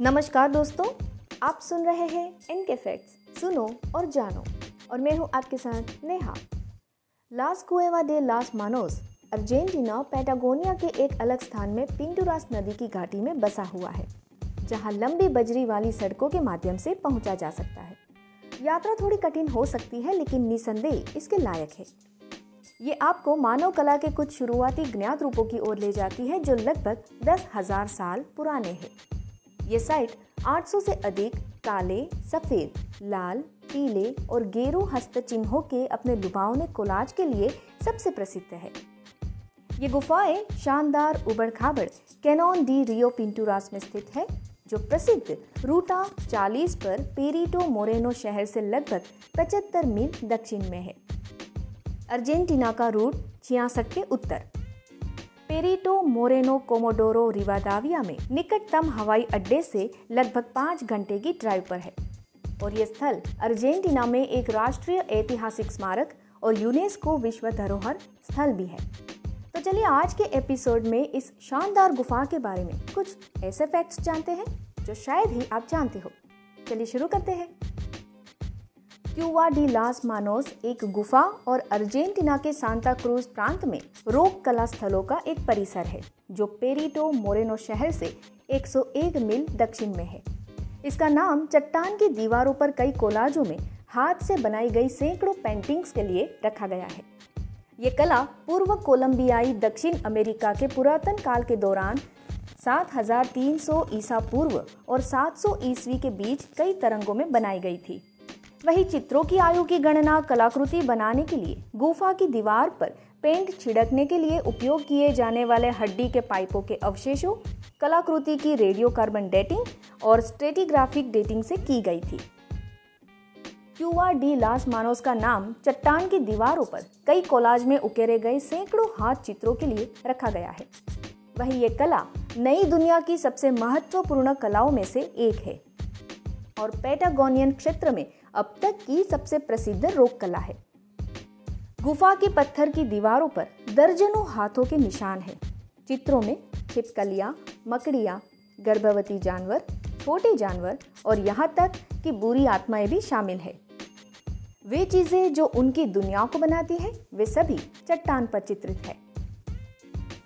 नमस्कार दोस्तों, आप सुन रहे हैं इनके फैक्ट्स सुनो और जानो। और मैं हूँ आपके साथ Neha. Las Cueva de las Manos Argentina Patagonia के एक अलग स्थान में पिंटूरास नदी की घाटी में बसा हुआ है, जहाँ लंबी बजरी वाली सड़कों के माध्यम से पहुँचा जा सकता है। यात्रा थोड़ी कठिन हो सकती है, लेकिन निसंदेह इसके लायक है। ये आपको मानव कला के कुछ शुरुआती ज्ञात रूपों की ओर ले जाती है, जो लगभग दस हज़ार साल पुराने हैं। ये साइट 800 से अधिक काले, सफ़ेद, लाल, पीले और गेरू हस्त चिन्हों के अपने लुभावने कोलाज के लिए सबसे प्रसिद्ध है। ये गुफाएँ शानदार उबड़ खाबड़ कैनॉन डी रियो पिंटूरास में स्थित है, जो प्रसिद्ध रूटा 40 पर पेरिटो मोरेनो शहर से लगभग 75 मील दक्षिण में है। अर्जेंटीना का रूट छियासठ के उत्तर। पेरिटो मोरेनो कोमोडोरो रिवादाविया में निकटतम हवाई अड्डे से लगभग पाँच घंटे की ड्राइव पर है। और ये स्थल अर्जेंटीना में एक राष्ट्रीय ऐतिहासिक स्मारक और यूनेस्को विश्व धरोहर स्थल भी है। तो चलिए आज के एपिसोड में इस शानदार गुफा के बारे में कुछ ऐसे फैक्ट्स जानते हैं जो शायद ही आप जानते हो। चलिए शुरू करते हैं। क्यूवा डी लास मानोस एक गुफा और अर्जेंटीना के सांता क्रूज प्रांत में रोक कला स्थलों का एक परिसर है, जो पेरिटो मोरेनो शहर से 101 मील दक्षिण में है। इसका नाम चट्टान की दीवारों पर कई कोलाजों में हाथ से बनाई गई सैकड़ों पेंटिंग्स के लिए रखा गया है। ये कला पूर्व कोलंबियाई दक्षिण अमेरिका के पुरातन काल के दौरान 7300 ईसा पूर्व और 700 ईस्वी के बीच कई तरंगों में बनाई गई थी। वही चित्रों की आयु की गणना कलाकृति बनाने के लिए गुफा की दीवार पर पेंट छिड़कने के लिए उपयोग किए जाने वाले हड्डी के पाइपों के अवशेषों, कलाकृति की रेडियो कार्बन डेटिंग और स्ट्रेटिग्राफिक डेटिंग से की गई थी। क्यूआ डी लास मानोस का नाम चट्टान की दीवारों पर कई कोलाज में उकेरे गए सैकड़ों हाथ चित्रों के लिए रखा गया है। वही ये कला नई दुनिया की सबसे महत्वपूर्ण कलाओं में से एक है। और पेटागोनियन क्षेत्र में अब तक की सबसे प्रसिद्ध रोक कला है। गुफा के पत्थर की दीवारों पर दर्जनों हाथों के निशान हैं। चित्रों में छिपकलियाँ, मकड़ियाँ, गर्भवती जानवर, छोटे जानवर और यहाँ तक कि बुरी आत्माएँ भी शामिल है। वे चीज़ें जो उनकी दुनिया को बनाती है, वे सभी चट्टान पर चित्रित है।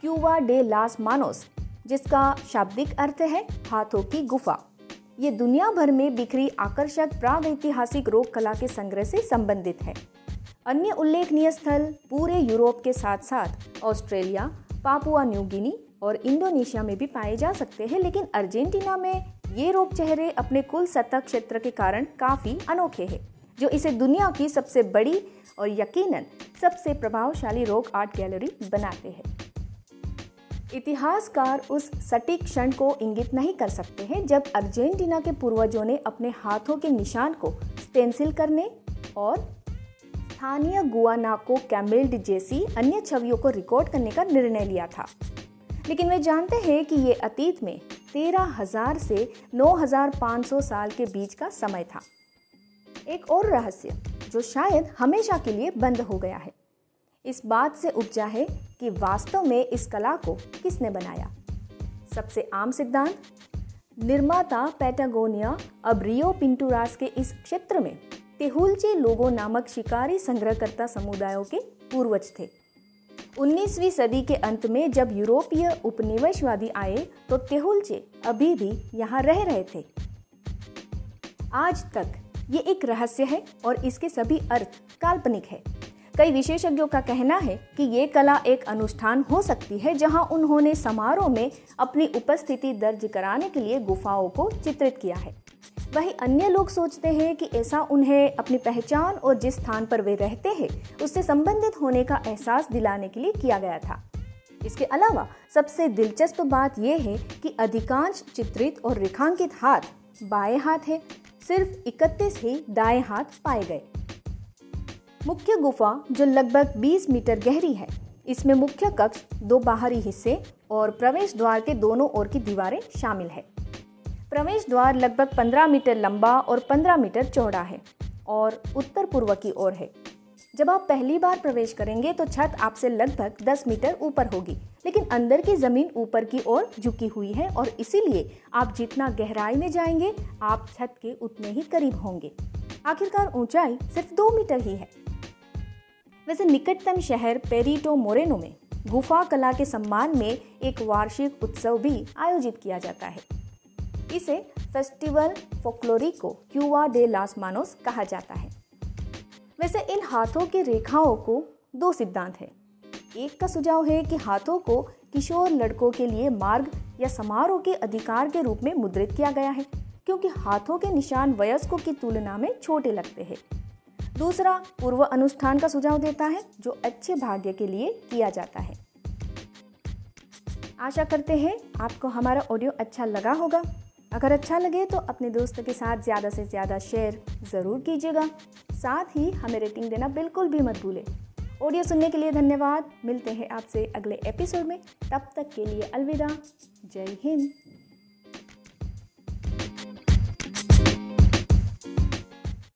क्यूवा डे लास मानोस, जिसका शाब्दिक अर्थ है हाथों की गुफा। ये दुनिया भर में बिखरी आकर्षक प्रागैतिहासिक रोक कला के संग्रह से संबंधित है। अन्य उल्लेखनीय स्थल पूरे यूरोप के साथ साथ ऑस्ट्रेलिया, पापुआ न्यू गिनी और इंडोनेशिया में भी पाए जा सकते हैं, लेकिन अर्जेंटीना में ये रोक चेहरे अपने कुल सतह क्षेत्र के कारण काफ़ी अनोखे हैं, जो इसे दुनिया की सबसे बड़ी और यकीनन सबसे प्रभावशाली रोक आर्ट गैलरी बनाते हैं। इतिहासकार उस सटीक क्षण को इंगित नहीं कर सकते हैं जब अर्जेंटीना के पूर्वजों ने अपने हाथों के निशान को स्टेंसिल करने और स्थानीय गुआनाको कैमिल्ड जैसी अन्य छवियों को रिकॉर्ड करने का निर्णय लिया था। लेकिन वे जानते हैं कि ये अतीत में तेरह हज़ार से नौ हज़ार पाँच सौ साल के बीच का समय था। एक और रहस्य जो शायद हमेशा के लिए बंद हो गया है। इस बात से उपजा है कि वास्तव में इस कला को किसने बनाया? सबसे आम सिद्धांत? निर्माता पैटागोनिया अब रियो पिंटूरास के इस क्षेत्र में तेहुलचे लोगों नामक शिकारी संग्रहकर्ता समुदायों के पूर्वज थे। 19वीं सदी के अंत में जब यूरोपीय उपनिवेशवादी आए तो तेहुलचे अभी भी यहाँ रह रहे थे। आज तक ये एक रहस्य है और इसके सभी अर्थ काल्पनिक है। कई विशेषज्ञों का कहना है कि ये कला एक अनुष्ठान हो सकती है जहाँ उन्होंने समारोह में अपनी उपस्थिति दर्ज कराने के लिए गुफाओं को चित्रित किया है। वहीं अन्य लोग सोचते हैं कि ऐसा उन्हें अपनी पहचान और जिस स्थान पर वे रहते हैं, उससे संबंधित होने का एहसास दिलाने के लिए किया गया था। इसके अलावा सबसे दिलचस्प बात यह है कि अधिकांश चित्रित और रेखांकित हाथ बाएँ हाथ है, सिर्फ़ इकतीस ही दाएँ हाथ पाए गए। मुख्य गुफा जो लगभग 20 मीटर गहरी है। इसमें मुख्य कक्ष दो बाहरी हिस्से और प्रवेश द्वार के दोनों ओर की दीवारें शामिल है। प्रवेश द्वार लगभग 15 मीटर लंबा और 15 मीटर चौड़ा है और उत्तर पूर्व की ओर है। जब आप पहली बार प्रवेश करेंगे तो छत आपसे लगभग 10 मीटर ऊपर होगी, लेकिन अंदर की ज़मीन ऊपर की ओर झुकी हुई है और इसीलिए आप जितना गहराई में जाएँगे, आप छत के उतने ही करीब होंगे। आखिरकार ऊंचाई सिर्फ़ दो मीटर ही है। वैसे निकटतम शहर पेरिटो मोरेनो में गुफा कला के सम्मान में एक वार्षिक उत्सव भी आयोजित किया जाता है। इसे फेस्टिवल फोक्लोरिको क्यूआ डे लास मानोस कहा जाता है। वैसे इन हाथों की रेखाओं को दो सिद्धांत है। एक का सुझाव है कि हाथों को किशोर लड़कों के लिए मार्ग या समारोह के अधिकार के रूप में मुद्रित किया गया है, क्योंकि हाथों के निशान वयस्कों की तुलना में छोटे लगते हैं। दूसरा पूर्व अनुष्ठान का सुझाव देता है, जो अच्छे भाग्य के लिए किया जाता है। आशा करते हैं आपको हमारा ऑडियो अच्छा लगा होगा। अगर अच्छा लगे तो अपने दोस्तों के साथ ज़्यादा से ज़्यादा शेयर ज़रूर कीजिएगा। साथ ही हमें रेटिंग देना बिल्कुल भी मत भूलें। ऑडियो सुनने के लिए धन्यवाद। मिलते हैं आपसे अगले एपिसोड में। तब तक के लिए अलविदा। जय हिंद।